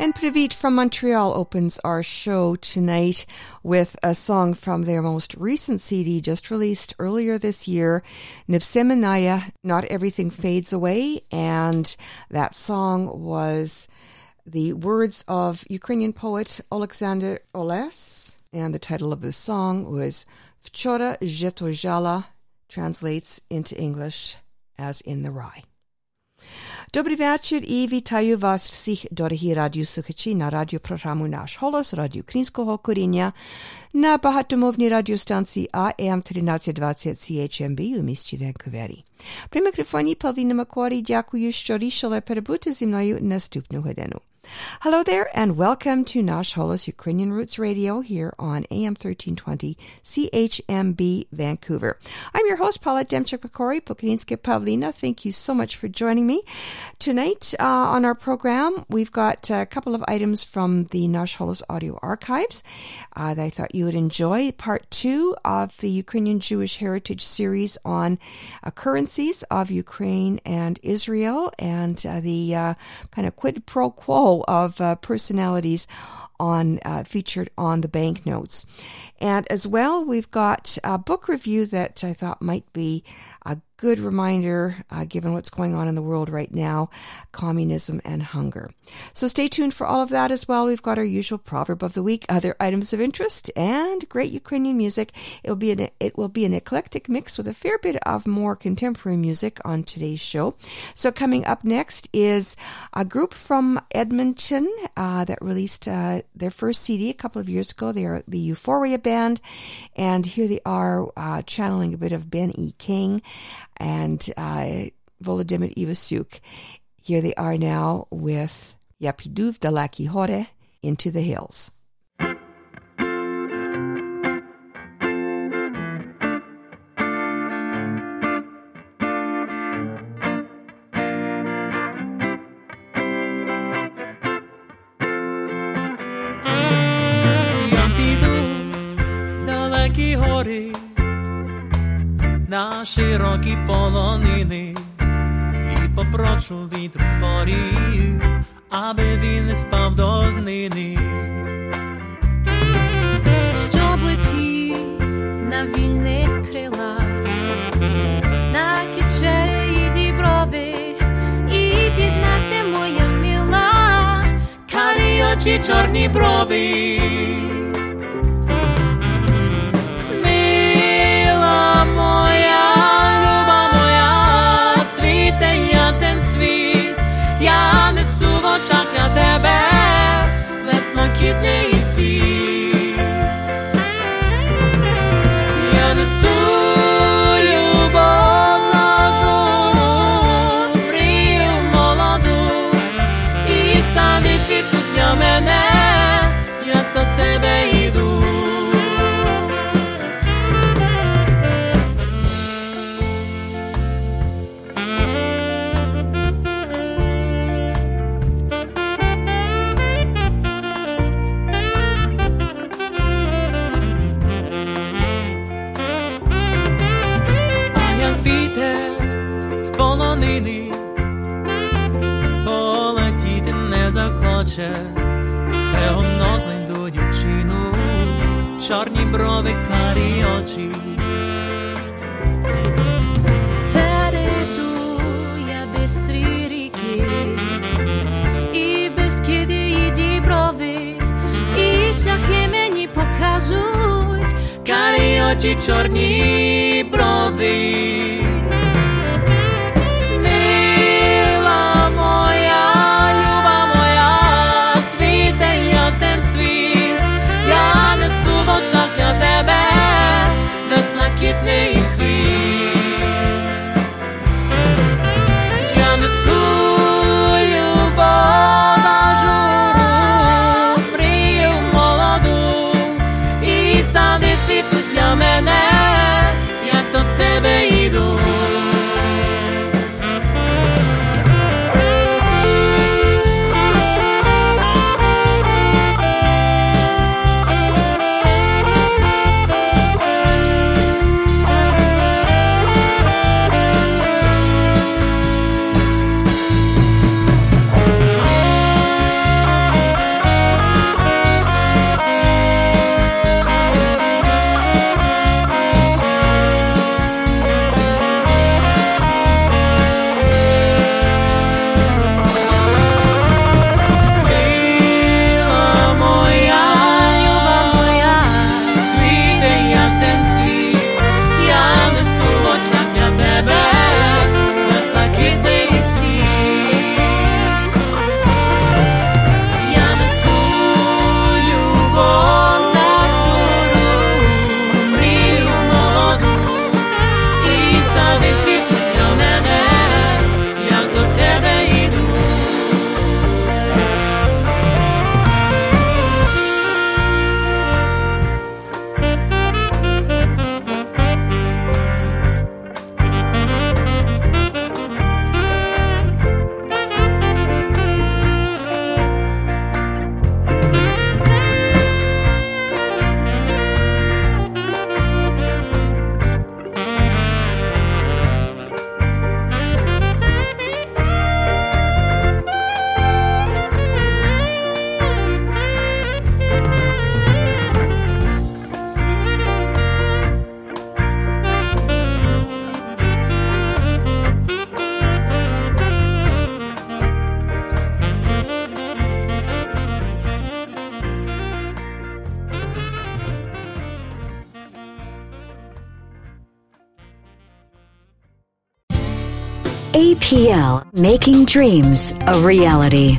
And Pravit from Montreal opens our show tonight with a song from their most recent CD just released earlier this year, Nivsemenaya, Not Everything Fades Away. And that song was the words of Ukrainian poet Alexander Oles. And the title of the song was Vchora Zhetojala, translates into English as In the Rye. Dobry večer i vitaju vas vsih, dorohi radiosuhači, na radioprogramu Naš holos, radio Krinskog okorinja, na bahatomovni radiostanciji AM 1320 CHMB u місті Венкувері. При мікрофоні Павліна Макорі дякую, що рішили перебути зі мною наступну годину. Hello there, and welcome to Nash Holos Ukrainian Roots Radio here on AM 1320 CHMB Vancouver. I'm your host, Paula Demchuk Pokori, Pokrinske Pavlina. Thank you so much for joining me. Tonight uh, on our program, we've got a couple of items from the Nash Holos audio archives uh, that I thought you would enjoy. Part two of the Ukrainian Jewish Heritage series on currencies of Ukraine and Israel and uh, the uh, kind of quid pro quo of uh, personalities on uh, featured on the banknotes. And as well, we've got a book review that I thought might be a good reminder, uh, given what's going on in the world right now communism and hunger. So stay tuned for all of that as well. We've got our usual proverb of the week, other items of interest, and great Ukrainian music. It'll be an, it will be an eclectic mix with a fair bit of more contemporary music on today's show. So coming up next is a group from Edmonton uh, that released uh, their first CD a couple of years ago. They are the Euphoria Band, and here they are uh, channeling a bit of Ben E. King and uh, Volodymyr Ivasyuk. Here they are now with Yapiduv Dalaki Hore into the hills. Широкі полонини і попрошу вітру створів, аби він не спав до днини. Щоб летів на вільних крилах, на кічері і діброви, і дізнасти моя мила, карі очі чорні брови. полонини, полетіти не захоче, все одно знайду дівчину, чорні брови, карі очі. Покажуть. Карі очі чорні брови. Making dreams a reality.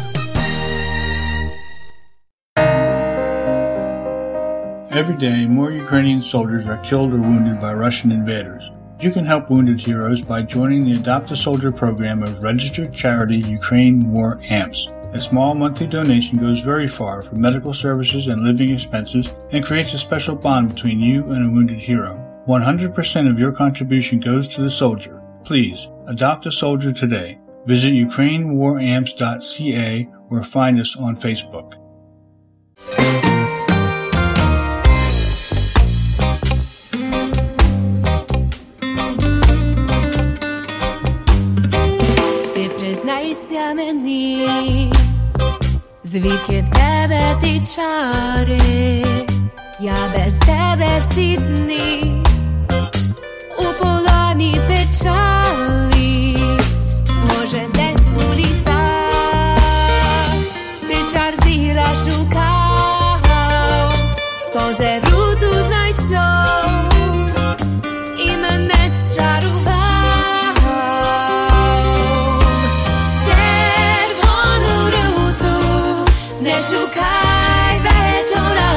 Every day, more Ukrainian soldiers are killed or wounded by Russian invaders. You can help wounded heroes by joining the Adopt a Soldier program of registered charity Ukraine War AMPS. A small monthly donation goes very far for medical services and living expenses and creates a special bond between you and a wounded hero. 100% of your contribution goes to the soldier. Please, adopt a soldier today. Visit ukrainewaramps.ca or find us on Facebook. Признайся мені, звідки в тебе ті чари, я без тебе всі дні, у полоні печалі, може десь у лісах, ти чар зігра шукав, сонце руту знайшов. Szukaj, wejdź oraz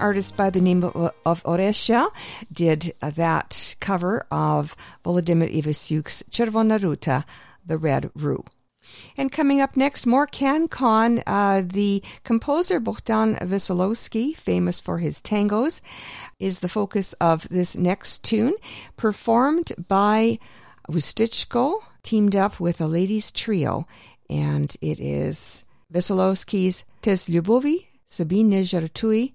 artist by the name of, Oresha did that cover of Volodymyr Ivasyuk's Chervona Ruta, The Red Rue. And coming up next, more CanCon. Uh, the composer Bohdan Veselowski, famous for his tangos, is the focus of this next tune, performed by Wustichko, teamed up with a ladies trio, and it is Veselowski's Tes Lyubovi, Sabine Żartui,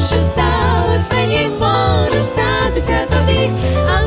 що сталося, і може статися тобі, а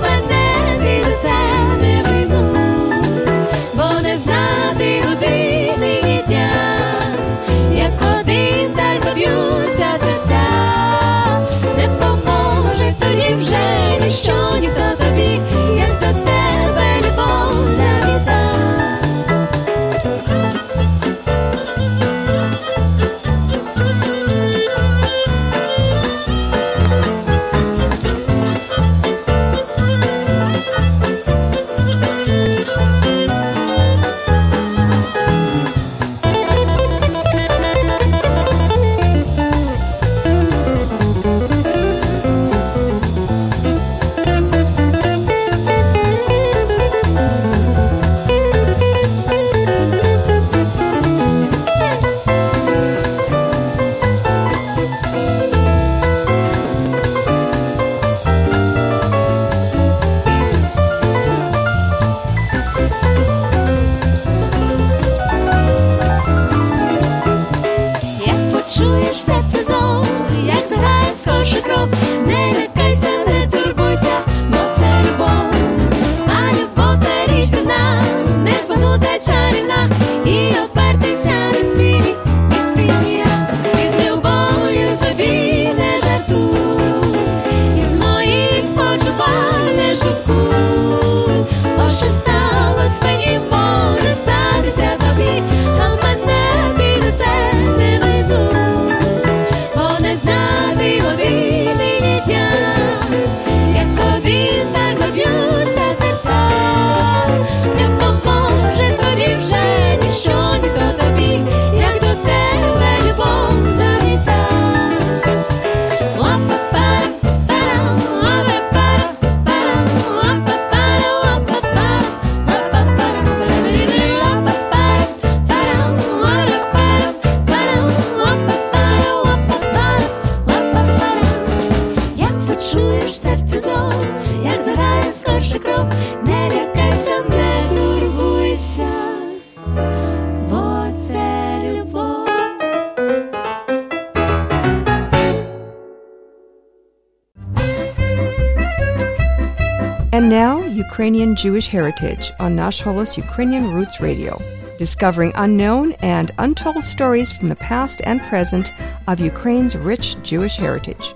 Ukrainian Jewish Heritage on Nash Holos Ukrainian Roots Radio, discovering unknown and untold stories from the past and present of Ukraine's rich Jewish heritage.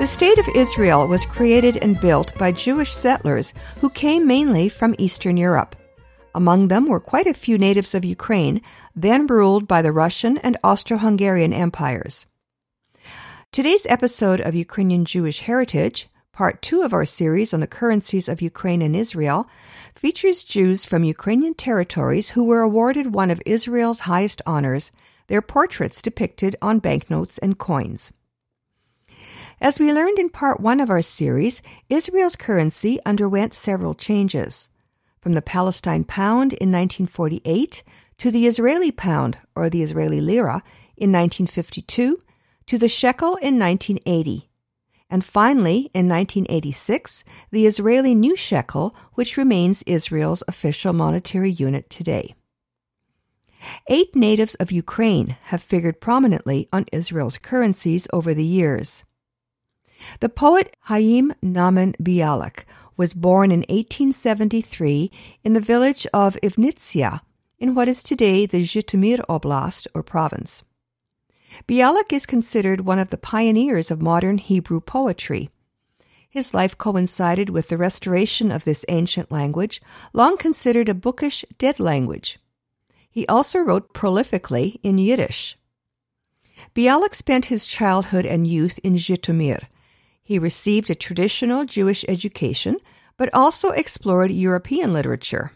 The State of Israel was created and built by Jewish settlers who came mainly from Eastern Europe. Among them were quite a few natives of Ukraine, then ruled by the Russian and Austro-Hungarian empires. Today's episode of Ukrainian Jewish Heritage, part two of our series on the currencies of Ukraine and Israel, features Jews from Ukrainian territories who were awarded one of Israel's highest honors, their portraits depicted on banknotes and coins. As we learned in part one of our series, Israel's currency underwent several changes. From the Palestine pound in 1948 to the Israeli pound, or the Israeli lira, in 1952 to the shekel in 1980. And finally, in 1986, the Israeli new shekel, which remains Israel's official monetary unit today. Eight natives of Ukraine have figured prominently on Israel's currencies over the years. The poet Haim Nahman Bialik was born in 1873 in the village of Ivnitsia in what is today the Zhytomyr Oblast or province. Bialik is considered one of the pioneers of modern Hebrew poetry. His life coincided with the restoration of this ancient language, long considered a bookish, dead language. He also wrote prolifically in Yiddish. Bialik spent his childhood and youth in Zhytomyr. He received a traditional Jewish education, but also explored European literature.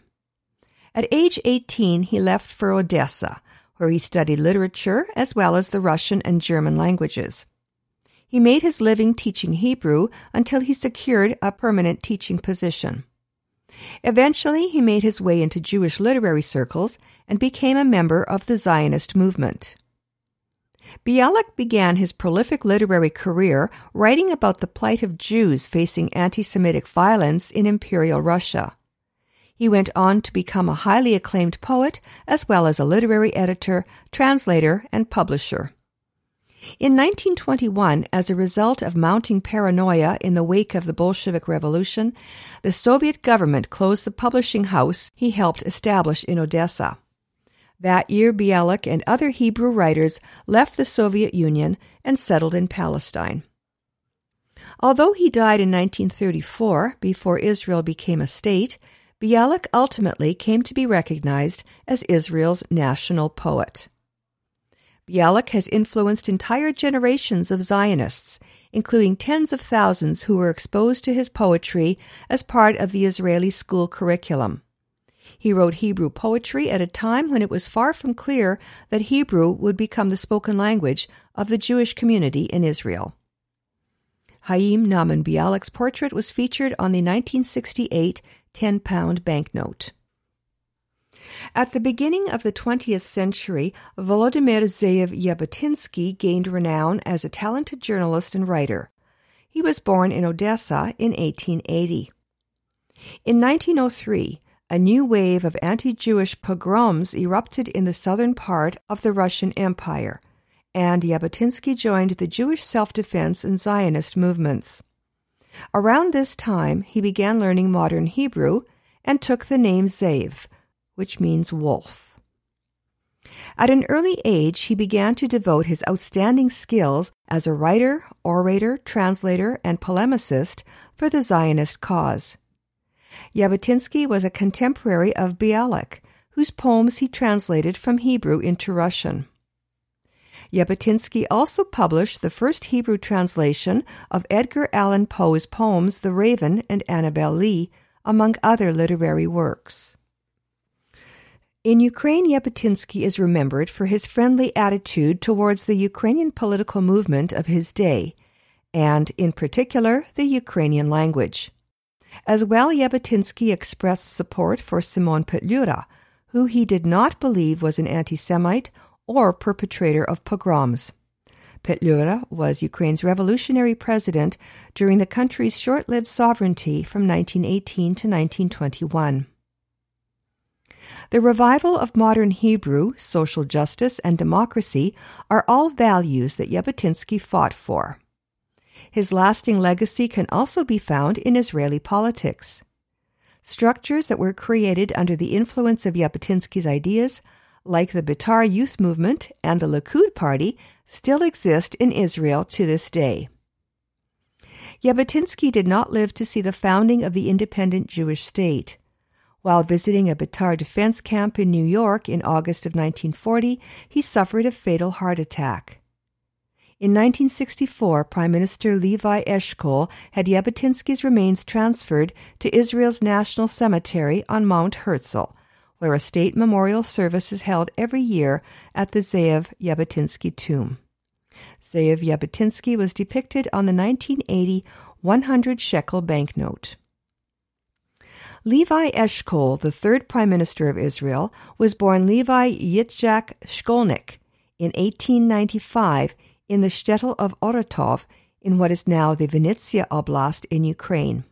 At age 18, he left for Odessa, where he studied literature as well as the Russian and German languages. He made his living teaching Hebrew until he secured a permanent teaching position. Eventually, he made his way into Jewish literary circles and became a member of the Zionist movement. Bialik began his prolific literary career writing about the plight of Jews facing anti Semitic violence in Imperial Russia. He went on to become a highly acclaimed poet as well as a literary editor, translator, and publisher. In 1921, as a result of mounting paranoia in the wake of the Bolshevik Revolution, the Soviet government closed the publishing house he helped establish in Odessa. That year, Bialik and other Hebrew writers left the Soviet Union and settled in Palestine. Although he died in 1934, before Israel became a state, Bialik ultimately came to be recognized as Israel's national poet. Bialik has influenced entire generations of Zionists, including tens of thousands who were exposed to his poetry as part of the Israeli school curriculum. He wrote Hebrew poetry at a time when it was far from clear that Hebrew would become the spoken language of the Jewish community in Israel. Haim Nahman Bialik's portrait was featured on the 1968 10 pound banknote. At the beginning of the 20th century, Volodymyr Zeev Jabotinsky gained renown as a talented journalist and writer. He was born in Odessa in 1880. In 1903, a new wave of anti Jewish pogroms erupted in the southern part of the Russian Empire, and Jabotinsky joined the Jewish self defense and Zionist movements. Around this time, he began learning modern Hebrew and took the name Zev, which means wolf. At an early age, he began to devote his outstanding skills as a writer, orator, translator, and polemicist for the Zionist cause. Jabotinsky was a contemporary of Bialik, whose poems he translated from Hebrew into Russian. Jabotinsky also published the first Hebrew translation of Edgar Allan Poe's poems The Raven and Annabel Lee, among other literary works. In Ukraine, Jabotinsky is remembered for his friendly attitude towards the Ukrainian political movement of his day, and, in particular, the Ukrainian language. As well, Jabotinsky expressed support for Simon Petlura, who he did not believe was an anti Semite or perpetrator of pogroms. Petlura was Ukraine's revolutionary president during the country's short lived sovereignty from 1918 to 1921. The revival of modern Hebrew, social justice, and democracy are all values that Jabotinsky fought for. His lasting legacy can also be found in Israeli politics. Structures that were created under the influence of Jabotinsky's ideas like the Betar Youth Movement and the Likud Party, still exist in Israel to this day. Jabotinsky did not live to see the founding of the independent Jewish state. While visiting a Betar defense camp in New York in August of 1940, he suffered a fatal heart attack. In 1964, Prime Minister Levi Eshkol had Jabotinsky's remains transferred to Israel's National Cemetery on Mount Herzl, where a state memorial service is held every year at the Zeev Jabotinsky tomb. Zeev Jabotinsky was depicted on the 1980 100 shekel banknote. Levi Eshkol, the third prime minister of Israel, was born Levi Yitzhak Shkolnik in 1895 in the shtetl of Oratov in what is now the Vinnytsia Oblast in Ukraine.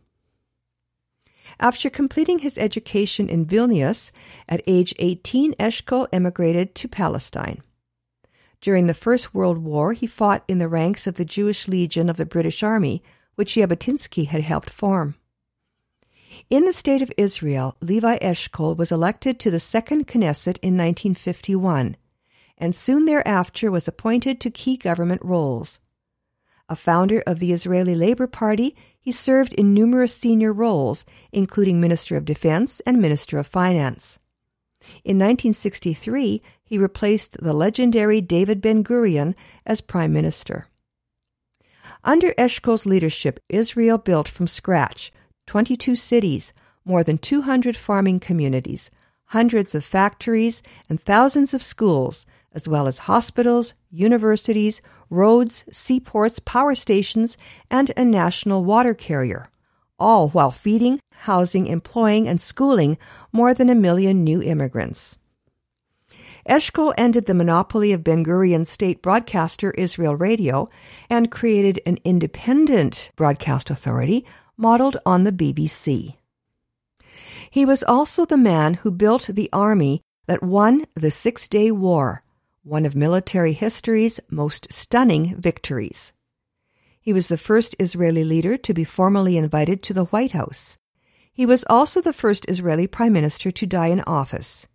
After completing his education in Vilnius, at age 18, Eshkol emigrated to Palestine. During the First World War, he fought in the ranks of the Jewish Legion of the British Army, which Jabotinsky had helped form. In the state of Israel, Levi Eshkol was elected to the Second Knesset in 1951, and soon thereafter was appointed to key government roles. A founder of the Israeli Labor Party, he served in numerous senior roles, including Minister of Defense and Minister of Finance. In 1963, he replaced the legendary David Ben Gurion as Prime Minister. Under Eshkol's leadership, Israel built from scratch 22 cities, more than 200 farming communities, hundreds of factories, and thousands of schools, as well as hospitals, universities, roads, seaports, power stations, and a national water carrier, all while feeding, housing, employing, and schooling more than a million new immigrants. Eshkol ended the monopoly of Ben Gurion's state broadcaster Israel Radio and created an independent broadcast authority modeled on the BBC. He was also the man who built the army that won the Six Day War, one of military history's most stunning victories. He was the first Israeli leader to be formally invited to the White House. He was also the first Israeli prime minister to die in office.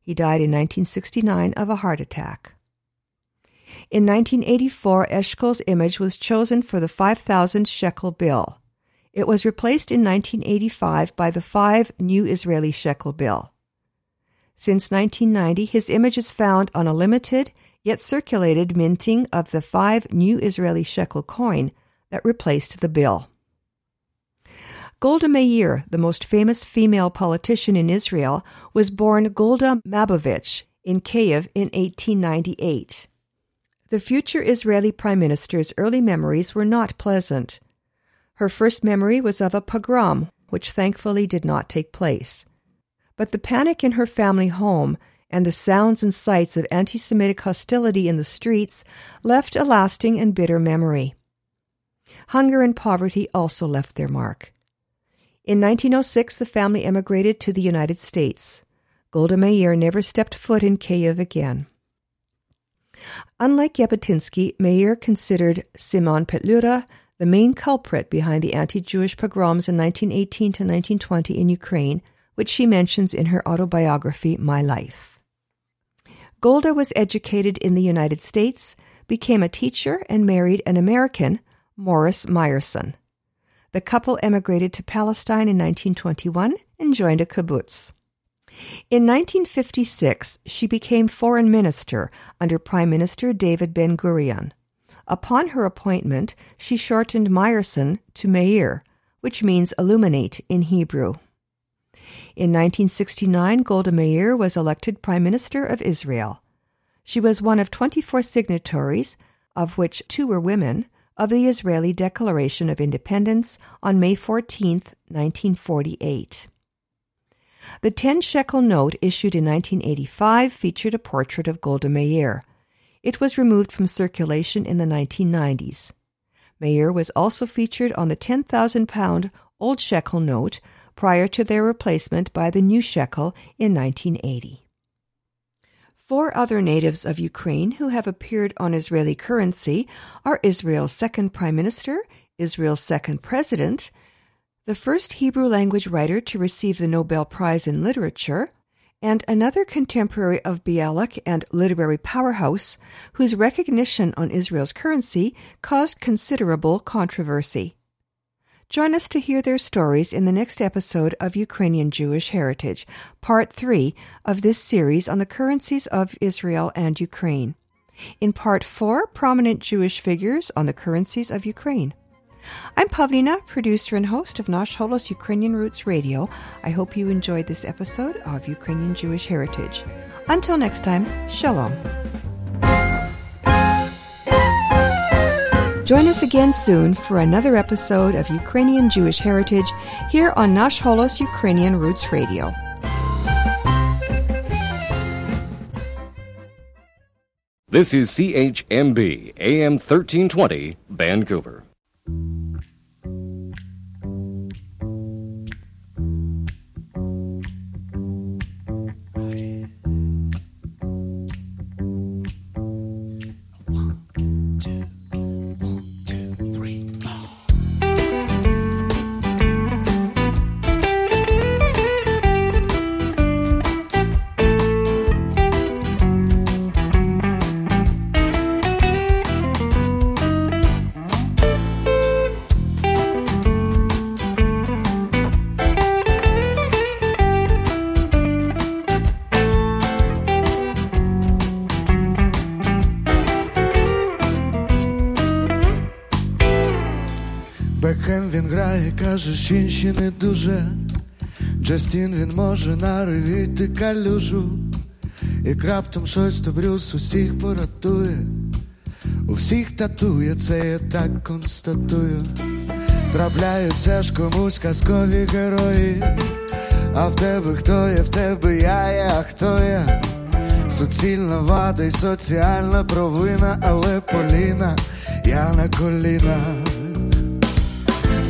He died in 1969 of a heart attack. In 1984, Eshkol's image was chosen for the 5,000 shekel bill. It was replaced in 1985 by the 5 new Israeli shekel bill. Since 1990, his image is found on a limited yet circulated minting of the 5 new Israeli shekel coin that replaced the bill. Golda Meir, the most famous female politician in Israel, was born Golda Mabovich in Kiev in 1898. The future Israeli prime minister's early memories were not pleasant. Her first memory was of a pogrom, which thankfully did not take place. But the panic in her family home and the sounds and sights of anti Semitic hostility in the streets left a lasting and bitter memory. Hunger and poverty also left their mark. In 1906, the family emigrated to the United States. Golda Meir never stepped foot in Kiev again. Unlike Jabotinsky, Meir considered Simon Petlura the main culprit behind the anti-Jewish pogroms in 1918 to 1920 in Ukraine, which she mentions in her autobiography My Life. Golda was educated in the United States, became a teacher, and married an American, Morris Meyerson. The couple emigrated to Palestine in 1921 and joined a kibbutz. In 1956, she became foreign minister under Prime Minister David Ben Gurion. Upon her appointment, she shortened Meyerson to Meir, which means illuminate in Hebrew. In 1969, Golda Meir was elected Prime Minister of Israel. She was one of 24 signatories, of which two were women, of the Israeli Declaration of Independence on May 14, 1948. The 10 shekel note issued in 1985 featured a portrait of Golda Meir. It was removed from circulation in the 1990s. Meir was also featured on the 10,000 pound old shekel note prior to their replacement by the new shekel in 1980. Four other natives of Ukraine who have appeared on Israeli currency are Israel's second prime minister, Israel's second president, the first Hebrew language writer to receive the Nobel Prize in Literature, and another contemporary of Bialik and literary powerhouse whose recognition on Israel's currency caused considerable controversy. Join us to hear their stories in the next episode of Ukrainian Jewish Heritage, part three of this series on the currencies of Israel and Ukraine. In part four, prominent Jewish figures on the currencies of Ukraine. I'm Pavlina, producer and host of Nash Holos Ukrainian Roots Radio. I hope you enjoyed this episode of Ukrainian Jewish Heritage. Until next time, Shalom. Join us again soon for another episode of Ukrainian Jewish Heritage here on Nash Holos Ukrainian Roots Radio. This is CHMB AM 1320, Vancouver. Не дуже. Джастін він може наривіти калюжу, і раптом щось то Брюс усіх поратує, у всіх татує, це я так констатую. Трапляються ж комусь казкові герої, а в тебе хто є, в тебе я є, а хто я? Суцільна вада і соціальна провина, але Поліна, я на колінах.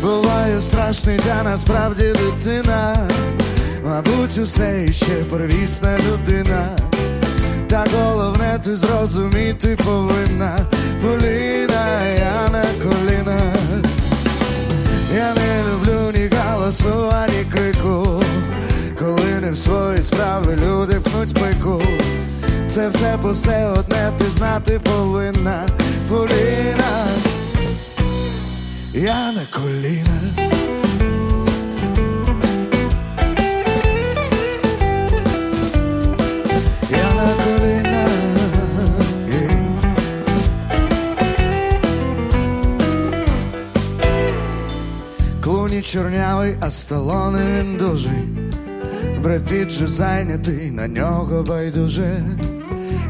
Буваю страшний, та насправді дитина, мабуть, усе іще первісна людина. Та головне, ти зрозуміти повинна, Поліна, я на колінах. Я не люблю ні галасу, ані крику, коли не в свої справи люди пнуть пику. Це все пусте одне, ти знати повинна, Поліна, я на колінах. Клуні чорнявий, а сталоне він дужий. Бред Піт же зайнятий, на нього байдуже.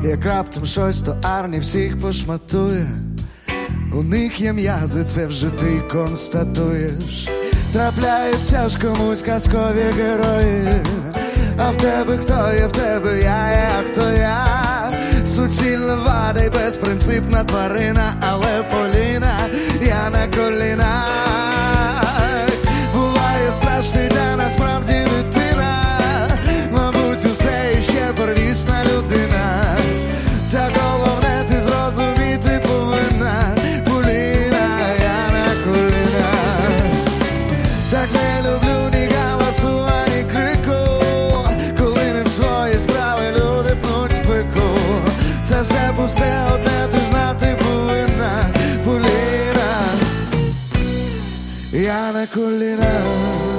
Як раптом щось, то Арні всіх пошматує. У них є м'язи, це вже ти констатуєш. Трапляються ж комусь казкові герої. А в тебе хто є, в тебе я а хто я? Суцільна вада й безпринципна тварина, але Поліна, я на колінах. Буває страшний, та насправді дитина. Мабуть, усе іще первісна людина. Та все пусте одне, ти знати повинна, Поліна, я на колінах.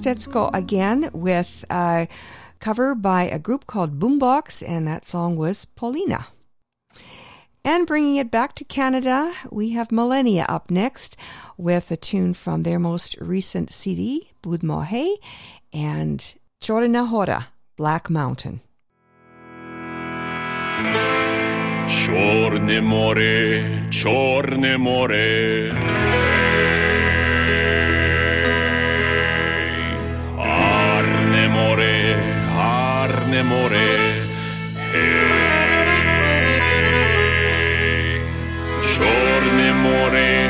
Stetzko again with a cover by a group called Boombox, and that song was Paulina. And bringing it back to Canada, we have Millennia up next with a tune from their most recent CD, Budmohe, and and Chorna Hora, Black Mountain. Чорне море, чорне море. grande amore. E... Giorni amore.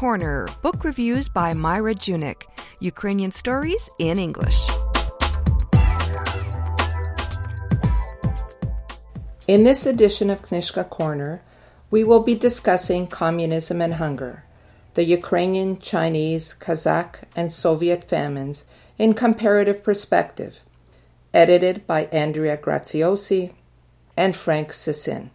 Corner, book reviews by Myra Junyk. Ukrainian stories in English. In this edition of Knyzhka Corner, we will be discussing communism and hunger, the Ukrainian, Chinese, Kazakh, and Soviet famines in comparative perspective, edited by Andrea Graziosi and Frank Sysyn.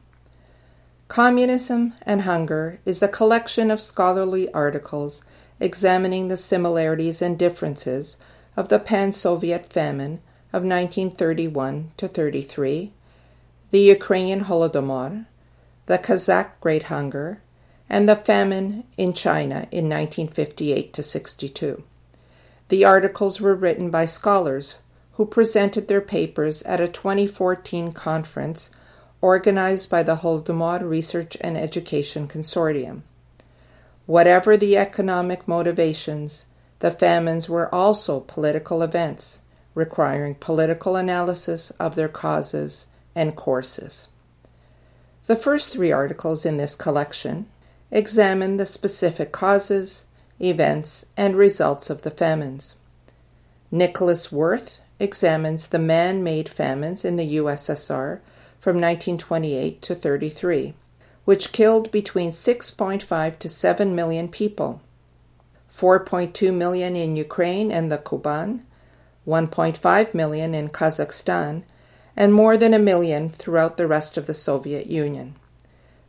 Communism and Hunger is a collection of scholarly articles examining the similarities and differences of the pan Soviet famine of 1931 to 33, the Ukrainian Holodomor, the Kazakh Great Hunger, and the famine in China in 1958 to 62. The articles were written by scholars who presented their papers at a 2014 conference organized by the Holodomor Research and Education Consortium. Whatever the economic motivations, the famines were also political events requiring political analysis of their causes and courses. The first three articles in this collection examine the specific causes, events, and results of the famines. Nicolas Werth examines the man made famines in the USSR from 1928 to 33, which killed between 6.5 to 7 million people 4.2 million in Ukraine and the Kuban, 1.5 million in Kazakhstan, and more than a million throughout the rest of the Soviet Union.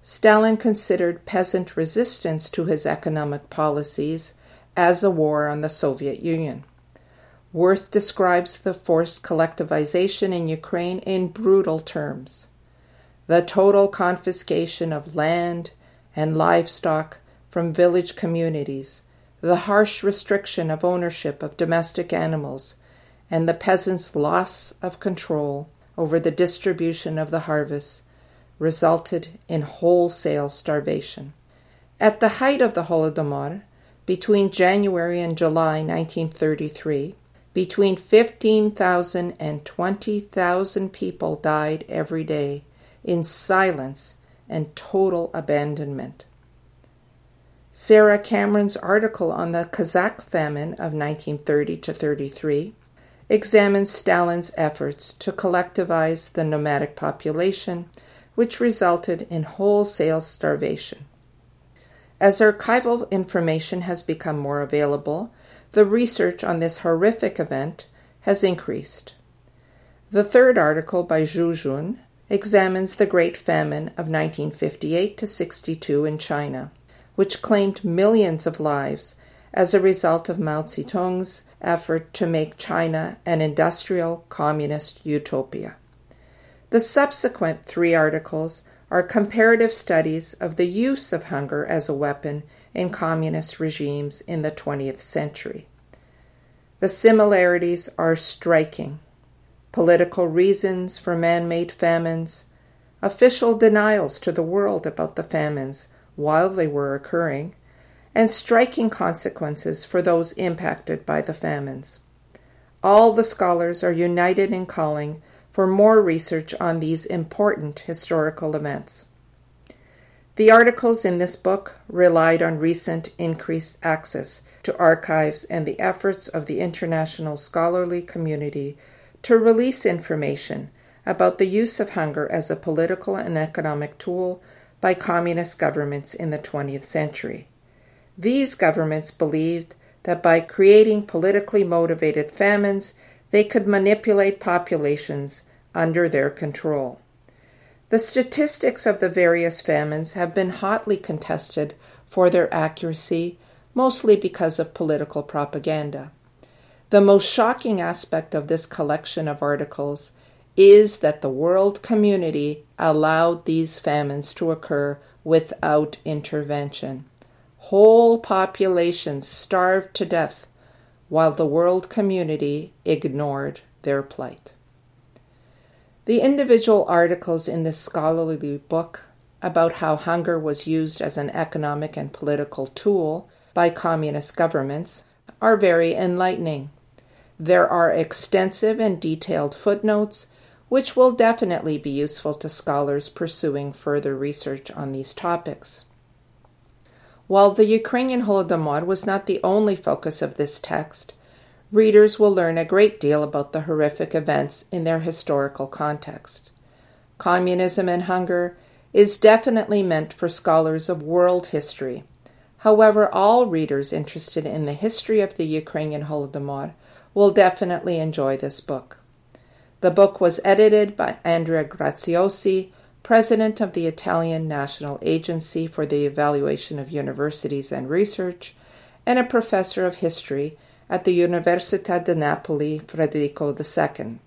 Stalin considered peasant resistance to his economic policies as a war on the Soviet Union. Werth describes the forced collectivization in Ukraine in brutal terms. The total confiscation of land and livestock from village communities, the harsh restriction of ownership of domestic animals, and the peasants' loss of control over the distribution of the harvest resulted in wholesale starvation. At the height of the Holodomor, between January and July 1933, between 15,000 and 20,000 people died every day in silence and total abandonment. Sarah Cameron's article on the Kazakh famine of 1930 to 33 examines Stalin's efforts to collectivize the nomadic population, which resulted in wholesale starvation. As archival information has become more available, the research on this horrific event has increased. The third article by Zhu Jun examines the Great Famine of 1958 to 62 in China, which claimed millions of lives as a result of Mao Zedong's effort to make China an industrial communist utopia. The subsequent three articles are comparative studies of the use of hunger as a weapon in communist regimes in the 20th century. The similarities are striking. Political reasons for man made famines, official denials to the world about the famines while they were occurring, and striking consequences for those impacted by the famines. All the scholars are united in calling for more research on these important historical events. The articles in this book relied on recent increased access to archives and the efforts of the international scholarly community to release information about the use of hunger as a political and economic tool by communist governments in the 20th century. These governments believed that by creating politically motivated famines, they could manipulate populations under their control. The statistics of the various famines have been hotly contested for their accuracy, mostly because of political propaganda. The most shocking aspect of this collection of articles is that the world community allowed these famines to occur without intervention. Whole populations starved to death while the world community ignored their plight. The individual articles in this scholarly book about how hunger was used as an economic and political tool by communist governments are very enlightening. There are extensive and detailed footnotes, which will definitely be useful to scholars pursuing further research on these topics. While the Ukrainian Holodomor was not the only focus of this text, readers will learn a great deal about the horrific events in their historical context. Communism and Hunger is definitely meant for scholars of world history. However, all readers interested in the history of the Ukrainian Holodomor will definitely enjoy this book. The book was edited by Andrea Graziosi, president of the Italian National Agency for the Evaluation of Universities and Research, and a professor of history at the Università di Napoli Federico II,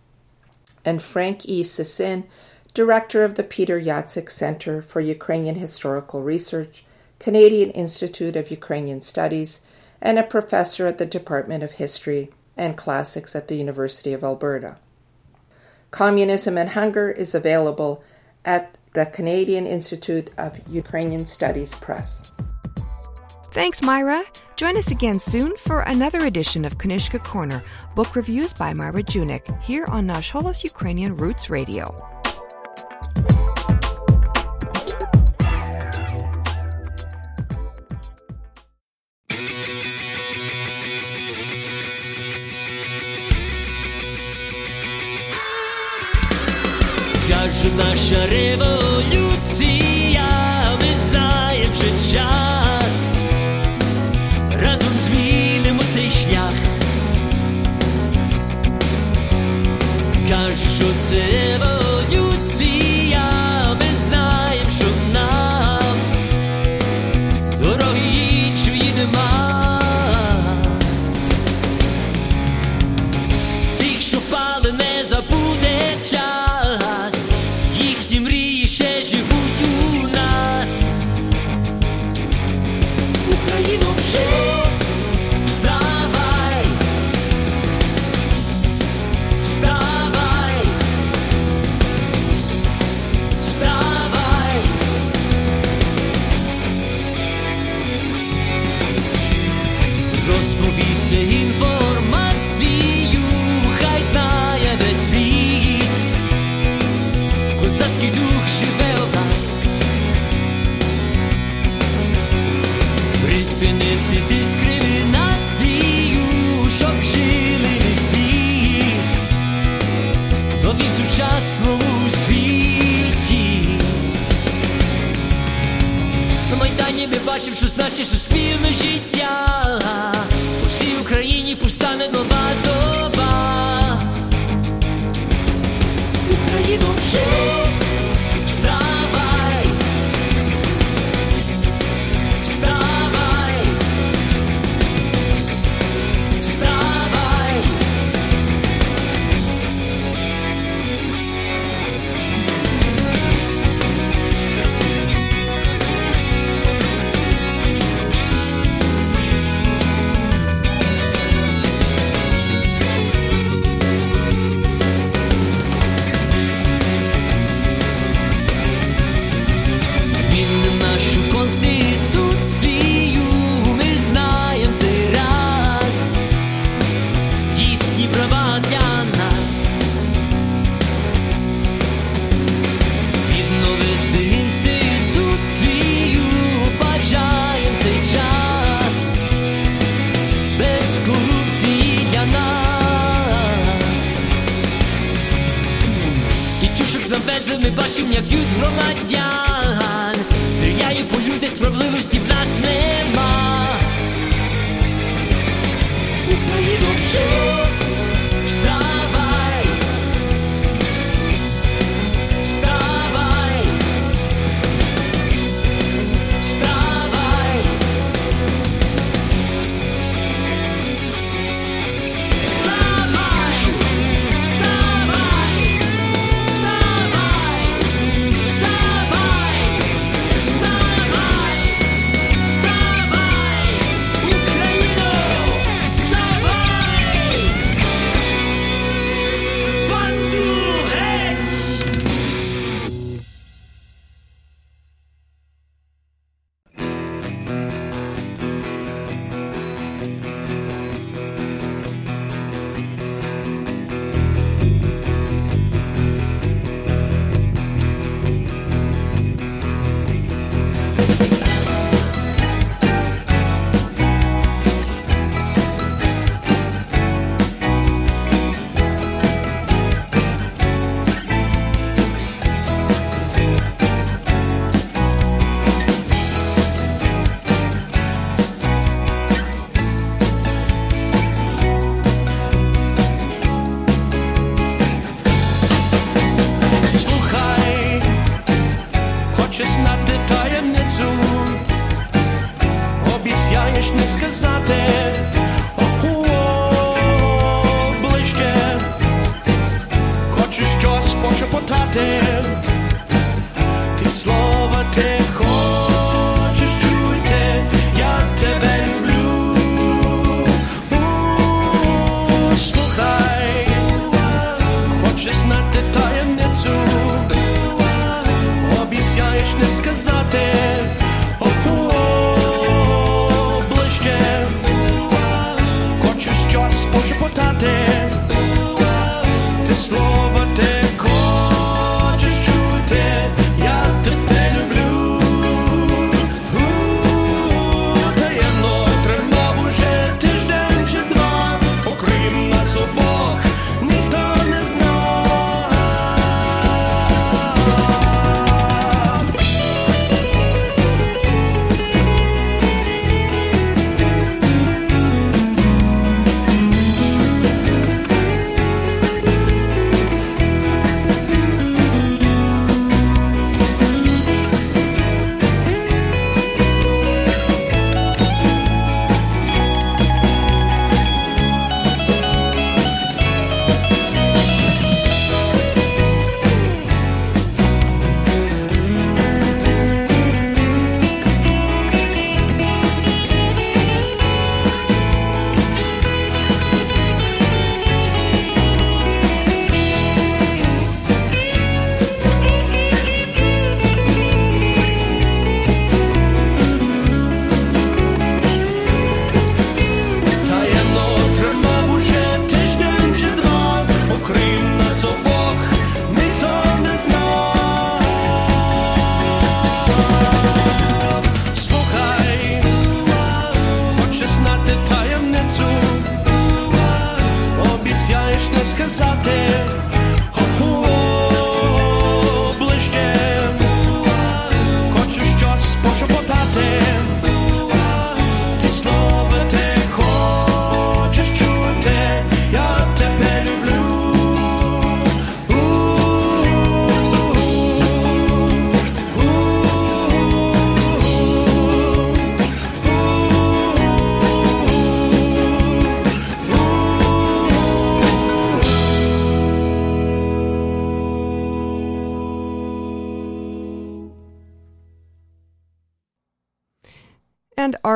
and Frank E. Sysyn, director of the Peter Jacyk Center for Ukrainian Historical Research, Canadian Institute of Ukrainian Studies, and a professor at the Department of History and Classics at the University of Alberta. Communism and Hunger is available at the Canadian Institute of Ukrainian Studies Press. Thanks, Myra. Join us again soon for another edition of Knyzhka Corner, book reviews by Myra Junyk, here on Nash Holos Ukrainian Roots Radio. Наша революція.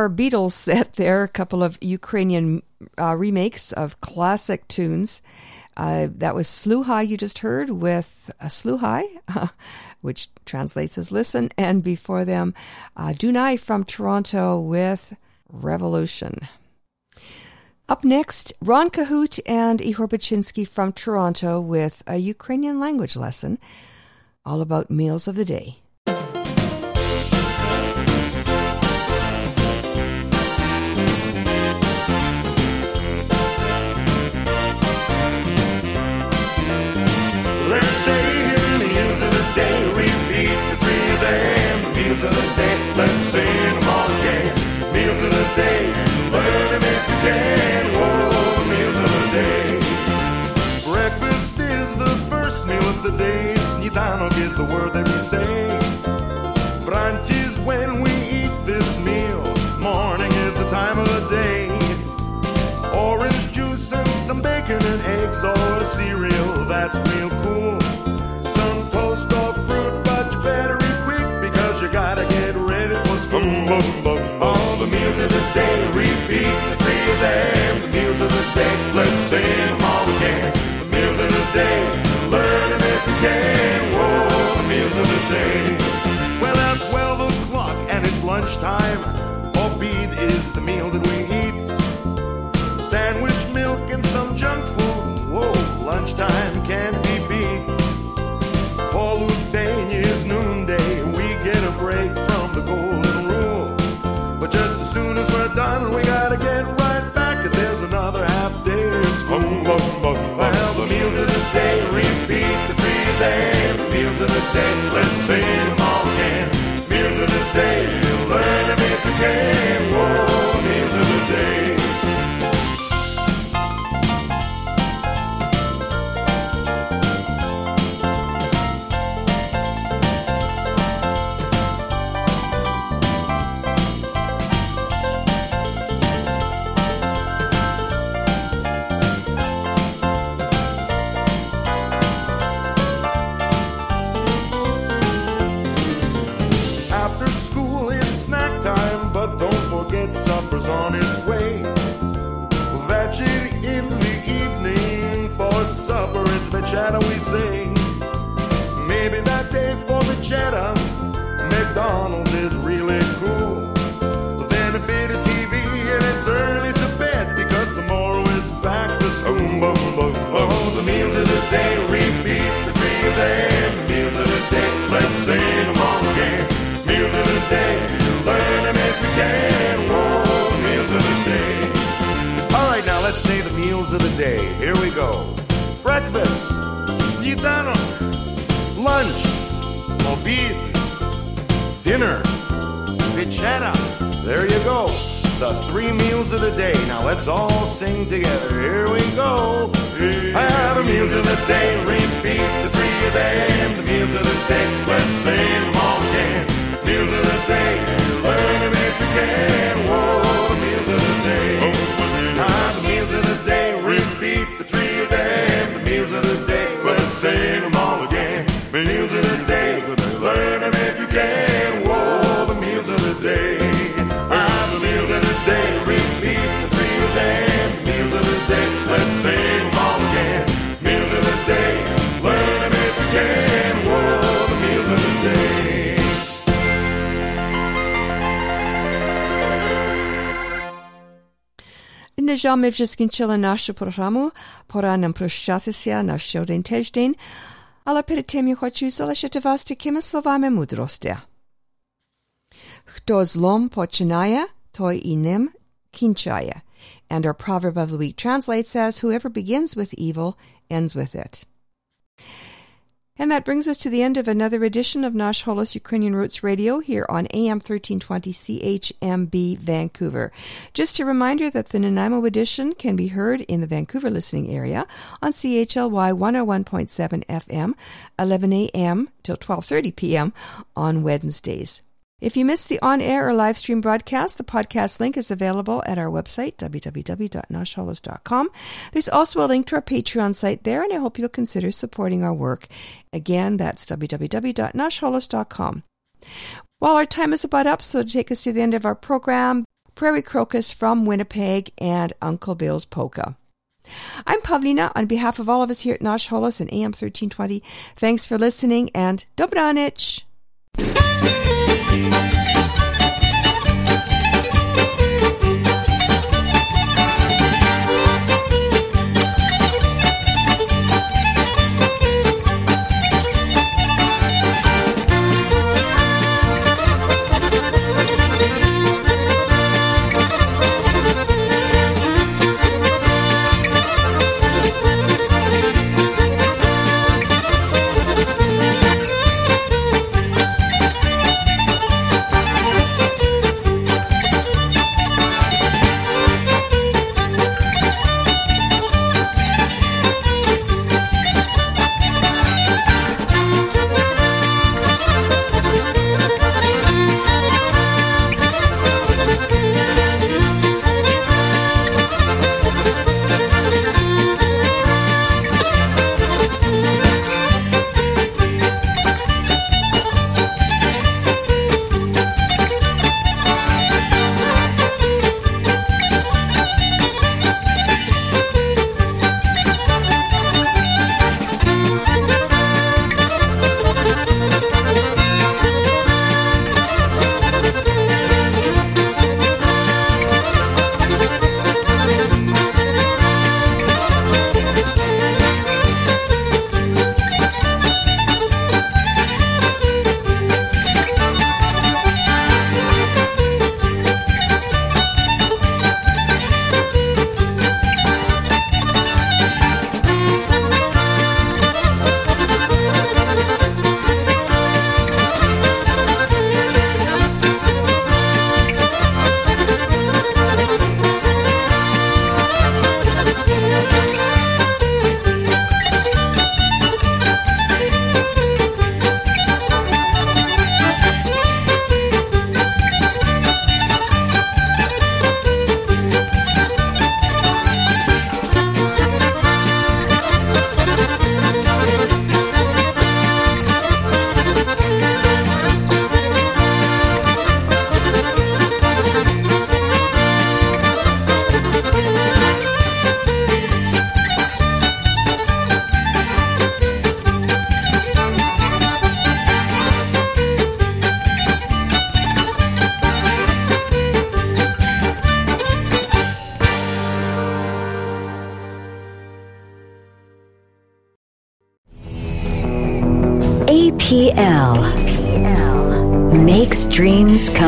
Our Beatles set there, a couple of Ukrainian uh, remakes of classic tunes. Uh, that was Sluhai you just heard with uh, Sluhai, which translates as listen. And before them, uh, Dunai from Toronto with Revolution. Up next, Ron Cahute and Ihor Baczynski from Toronto with a Ukrainian language lesson all about meals of the day. Meals of the day, let's sing them all again. Meals of the day, learn them if you can. Whoa, oh, the meals of the day. Breakfast is the first meal of the day. Snidanok is the word that we say. Brunch is when we eat this meal. Morning is the time of the day. Orange juice and some bacon and eggs or a cereal, that's real cool. School. All the meals of the day, repeat the three of them. The meals of the day, let's sing them all again. The meals of the day, learn them if you can. Whoa, the meals of the day. Well, now 12 o'clock and it's lunchtime. Orbit is the meal that Svechata, we say. Maybe that day for the cheddar, McDonald's is really cool. Then a bit of TV and it's early to bed because tomorrow it's back to boom, boom, boom, boom. The meals of the day repeat the three of them. Meals of the day, let's sing them all again. Meals of the day, learn them if we can. Whoa, meals of the day. All right, now let's say the meals of the day. Here we lunch, mobile, dinner, vichetta. There you go. The three meals of the day. Now let's all sing together. Here we go. Ah, the meals of the day. Repeat the three of them. The meals of the day. Let's say them all again. Meals of the day. Learn them if you can. Whoa, the meals of the day. Oh, wasn't Ah, the meals of the day. Repeat the three of them. The meals of the day. Let's say them all again. Meals of the day, learn them if you can. Whoa, the meals of the day. I'm the meals of the day, repeat the three of them. Meals of the day, let's sing them all again. Meals of the day, learn them if you can. Whoa, the meals of the day. Nežal my vždy skončili naši programu. Pora nám prощati se na šelden težden тиждень. Але перед тим я хочу залишити вас такими словами мудрості. Хто злом починає, той і ним кінчає. And our proverb of the week translates as Whoever begins with evil ends with it. And that brings us to the end of another edition of Nash Holos Ukrainian Roots Radio here on AM 1320 CHMB Vancouver. Just a reminder that the Nanaimo edition can be heard in the Vancouver listening area on CHLY 101.7 FM, 11 a.m. till 12:30 p.m. on Wednesdays. If you missed the on-air or live stream broadcast, the podcast link is available at our website, www.nashholos.com. There's also a link to our Patreon site there, and I hope you'll consider supporting our work. Again, that's www.nashholos.com. Well, our time is about up, so to take us to the end of our program, Prairie Crocus from Winnipeg and Uncle Bill's Polka. I'm Pavlina on behalf of all of us here at Nash Holos and AM 1320. Thanks for listening and Dobranich! PL.